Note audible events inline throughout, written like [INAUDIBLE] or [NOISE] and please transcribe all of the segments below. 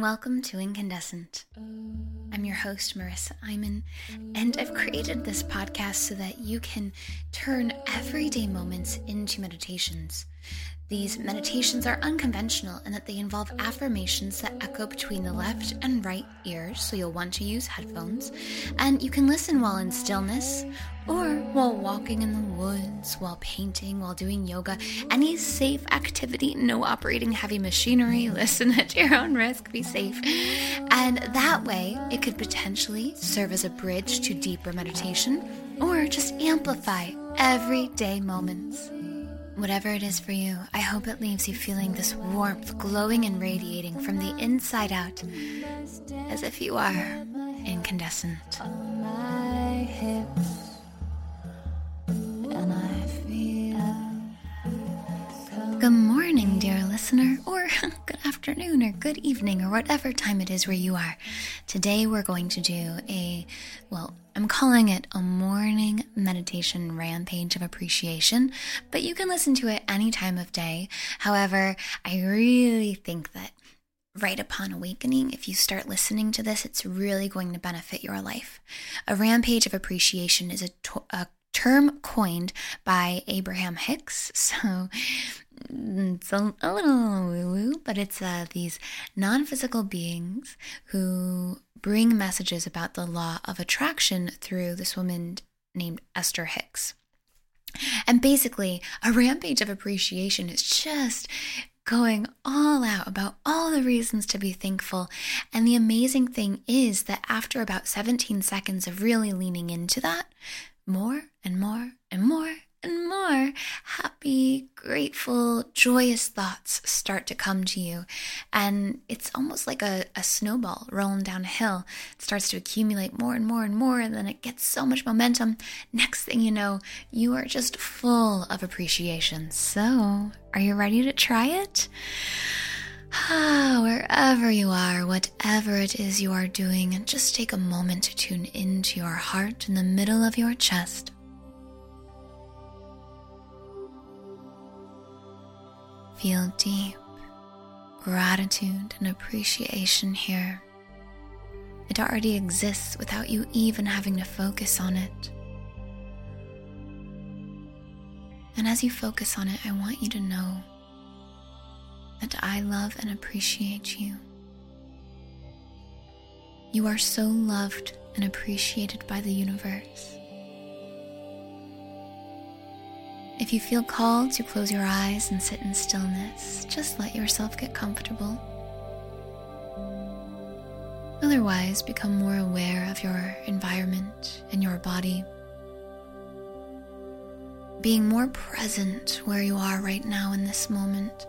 Welcome to Incandescent. I'm your host, Marissa Iman, and I've created this podcast so that you can turn everyday moments into meditations. These meditations are unconventional in that they involve affirmations that echo between the left and right ears, so you'll want to use headphones. And you can listen while in stillness, or while walking in the woods, while painting, while doing yoga, any safe activity, no operating heavy machinery. [LAUGHS] Listen at your own risk, be safe. And that way, it could potentially serve as a bridge to deeper meditation or just amplify everyday moments. Whatever it is for you, I hope it leaves you feeling this warmth glowing and radiating from the inside out, as if you are incandescent. Afternoon, or good evening, or whatever time it is where you are. Today we're going to do a, well, I'm calling it a morning meditation rampage of appreciation, but you can listen to it any time of day. However, I really think that right upon awakening, if you start listening to this, it's really going to benefit your life. A rampage of appreciation is a, to- a term coined by Abraham Hicks. So it's a, a little woo woo, but it's uh, these non physical beings who bring messages about the law of attraction through this woman named Esther Hicks. And basically, a rampage of appreciation is just going all out about all the reasons to be thankful. And the amazing thing is that after about 17 seconds of really leaning into that, more and more and more and more happy, grateful, joyous thoughts start to come to you. And it's almost like a, a snowball rolling down a hill. It starts to accumulate more and more and more, and then it gets so much momentum. Next thing you know, you are just full of appreciation. So, are you ready to try it? Ah, wherever you are, whatever it is you are doing, just take a moment to tune into your heart in the middle of your chest. Feel deep gratitude and appreciation here. It already exists without you even having to focus on it. And as you focus on it, I want you to know that I love and appreciate you. You are so loved and appreciated by the universe. If you feel called to close your eyes and sit in stillness, just let yourself get comfortable. Otherwise, become more aware of your environment and your body. Being more present where you are right now in this moment.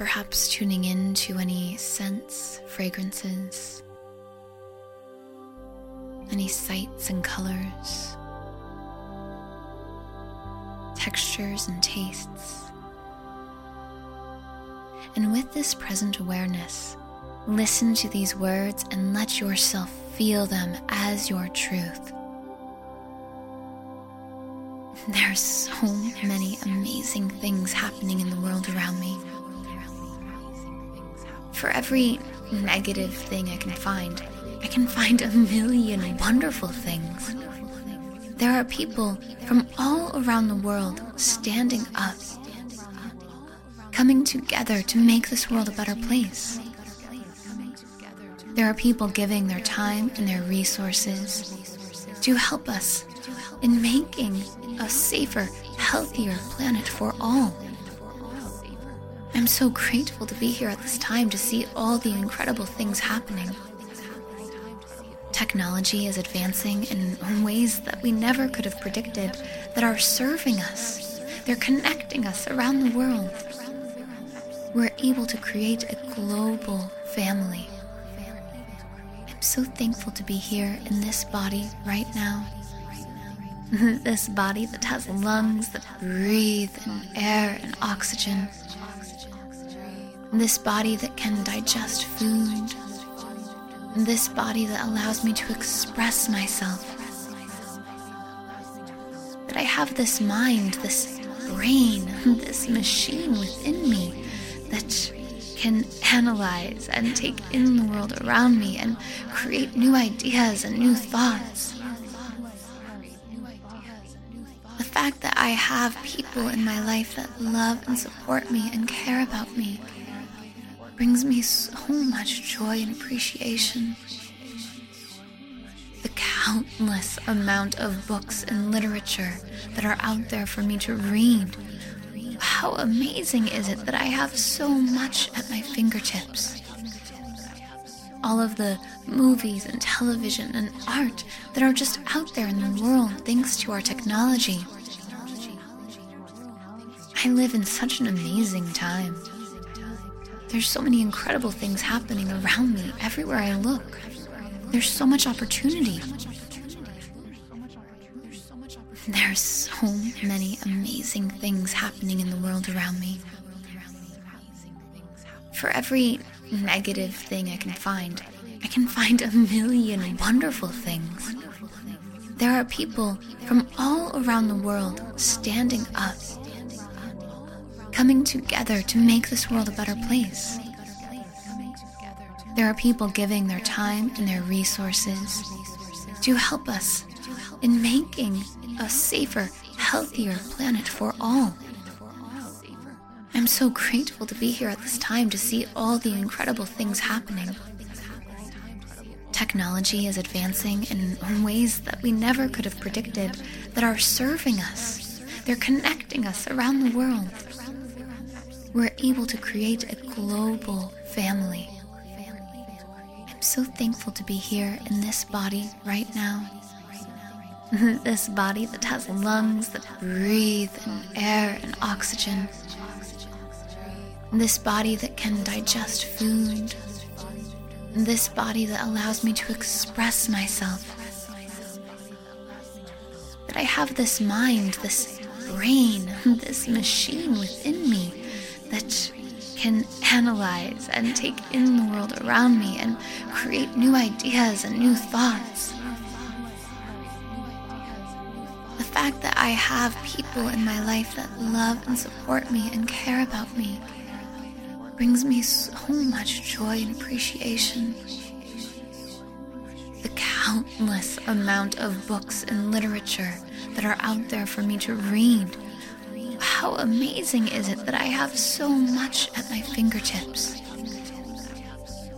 Perhaps tuning in to any scents, fragrances, any sights and colors textures, and tastes. And with this present awareness, listen to these words and let yourself feel them as your truth. There are so many amazing things happening in the world around me. For every negative thing I can find, I can find a million wonderful things. There are people from all around the world standing up, coming together to make this world a better place. There are people giving their time and their resources to help us in making a safer, healthier planet for all. I'm so grateful to be here at this time to see all the incredible things happening. Technology is advancing in ways that we never could have predicted that are serving us. They're connecting us around the world. We're able to create a global family. I'm so thankful to be here in this body right now. [LAUGHS] this body that has lungs that breathe in air and oxygen. This body that can digest food this body that allows me to express myself. That I have this mind, this brain, [LAUGHS] this machine within me that can analyze and take in the world around me and create new ideas and new thoughts. The fact that I have people in my life that love and support me and care about me brings me so much joy and appreciation. The countless amount of books and literature that are out there for me to read how amazing is it that I have so much at my fingertips? All of the movies and television and art that are just out there in the world thanks to our technology. I live in such an amazing time. There's so many incredible things happening around me everywhere I look. There's so much opportunity. There's so many amazing things happening in the world around me. For every negative thing I can find, I can find a million wonderful things. There are people from all around the world standing up, coming together to make this world a better place. There are people giving their time and their resources to help us in making a safer, healthier planet for all. I'm so grateful to be here at this time to see all the incredible things happening. Technology is advancing in ways that we never could have predicted that are serving us. They're connecting us around the world. We're able to create a global family. I'm so thankful to be here in this body right now. [LAUGHS] this body that has lungs that breathe in air and oxygen. This body that can digest food. This body that allows me to express myself. That I have this mind, this brain, [LAUGHS] this machine within me that can analyze and take in the world around me and create new ideas and new thoughts. The fact that I have people in my life that love and support me and care about me brings me so much joy and appreciation. The countless amount of books and literature that are out there for me to read. How amazing is it that I have so much at my fingertips?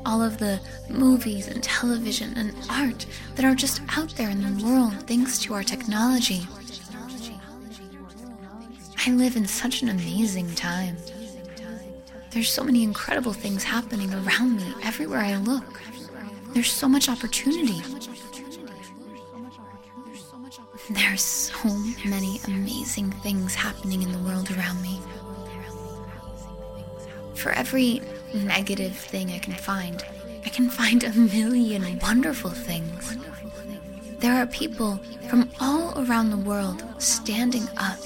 All of the movies and television and art that are just out there in the world thanks to our technology. I live in such an amazing time. There's so many incredible things happening around me everywhere I look. There's so much opportunity. There's so many amazing things happening in the world around me. For every negative thing I can find, I can find a million wonderful things. There are people from all around the world standing up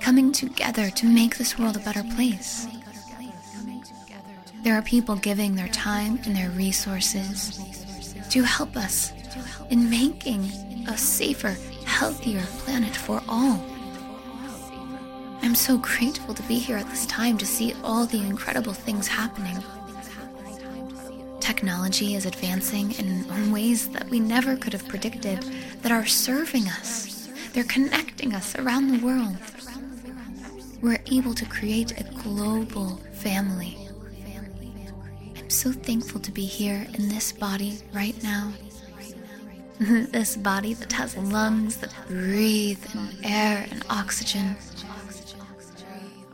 coming together to make this world a better place. There are people giving their time and their resources to help us in making a safer, healthier planet for all. I'm so grateful to be here at this time to see all the incredible things happening. Technology is advancing in ways that we never could have predicted that are serving us. They're connecting us around the world we're able to create a global family. I'm so thankful to be here in this body right now. [LAUGHS] this body that has lungs that breathe in air and oxygen.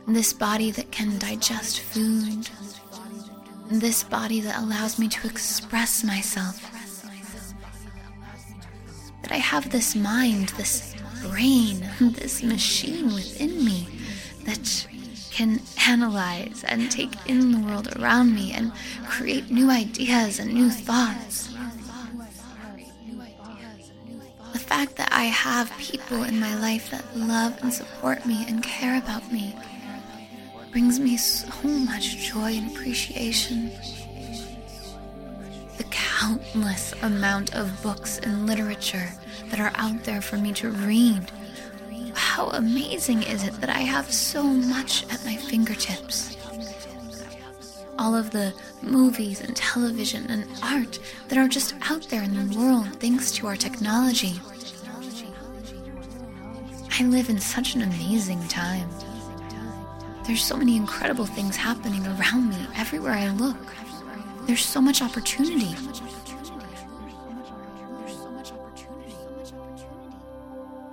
This body that can digest food. This body that allows me to express myself. That I have this mind, this brain, [LAUGHS] this machine within me that can analyze and take in the world around me and create new ideas and new thoughts. I have people in my life that love and support me and care about me brings me so much joy and appreciation. The countless amount of books and literature that are out there for me to read how amazing is it that I have so much at my fingertips? all of the movies and television and art that are just out there in the world thanks to our technology. I live in such an amazing time. There's so many incredible things happening around me everywhere I look. There's so much opportunity.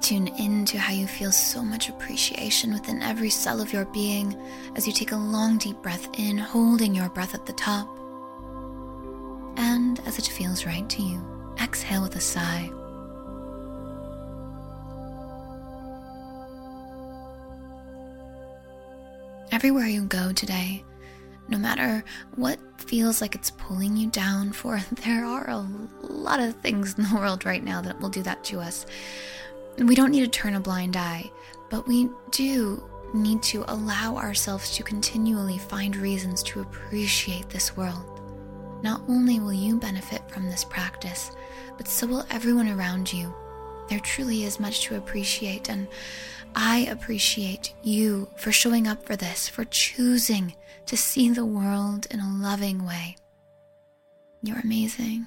Tune in to how you feel so much appreciation within every cell of your being as you take a long, deep breath in, holding your breath at the top. And as it feels right to you, exhale with a sigh. Everywhere you go today, no matter what feels like it's pulling you down, for [LAUGHS] there are a lot of things in the [LAUGHS] world right now that will do that to us. We don't need to turn a blind eye, but we do need to allow ourselves to continually find reasons to appreciate this world. Not only will you benefit from this practice, but so will everyone around you. There truly is much to appreciate, and I appreciate you for showing up for this, for choosing to see the world in a loving way. You're amazing.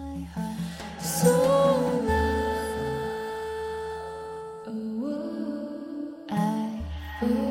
Being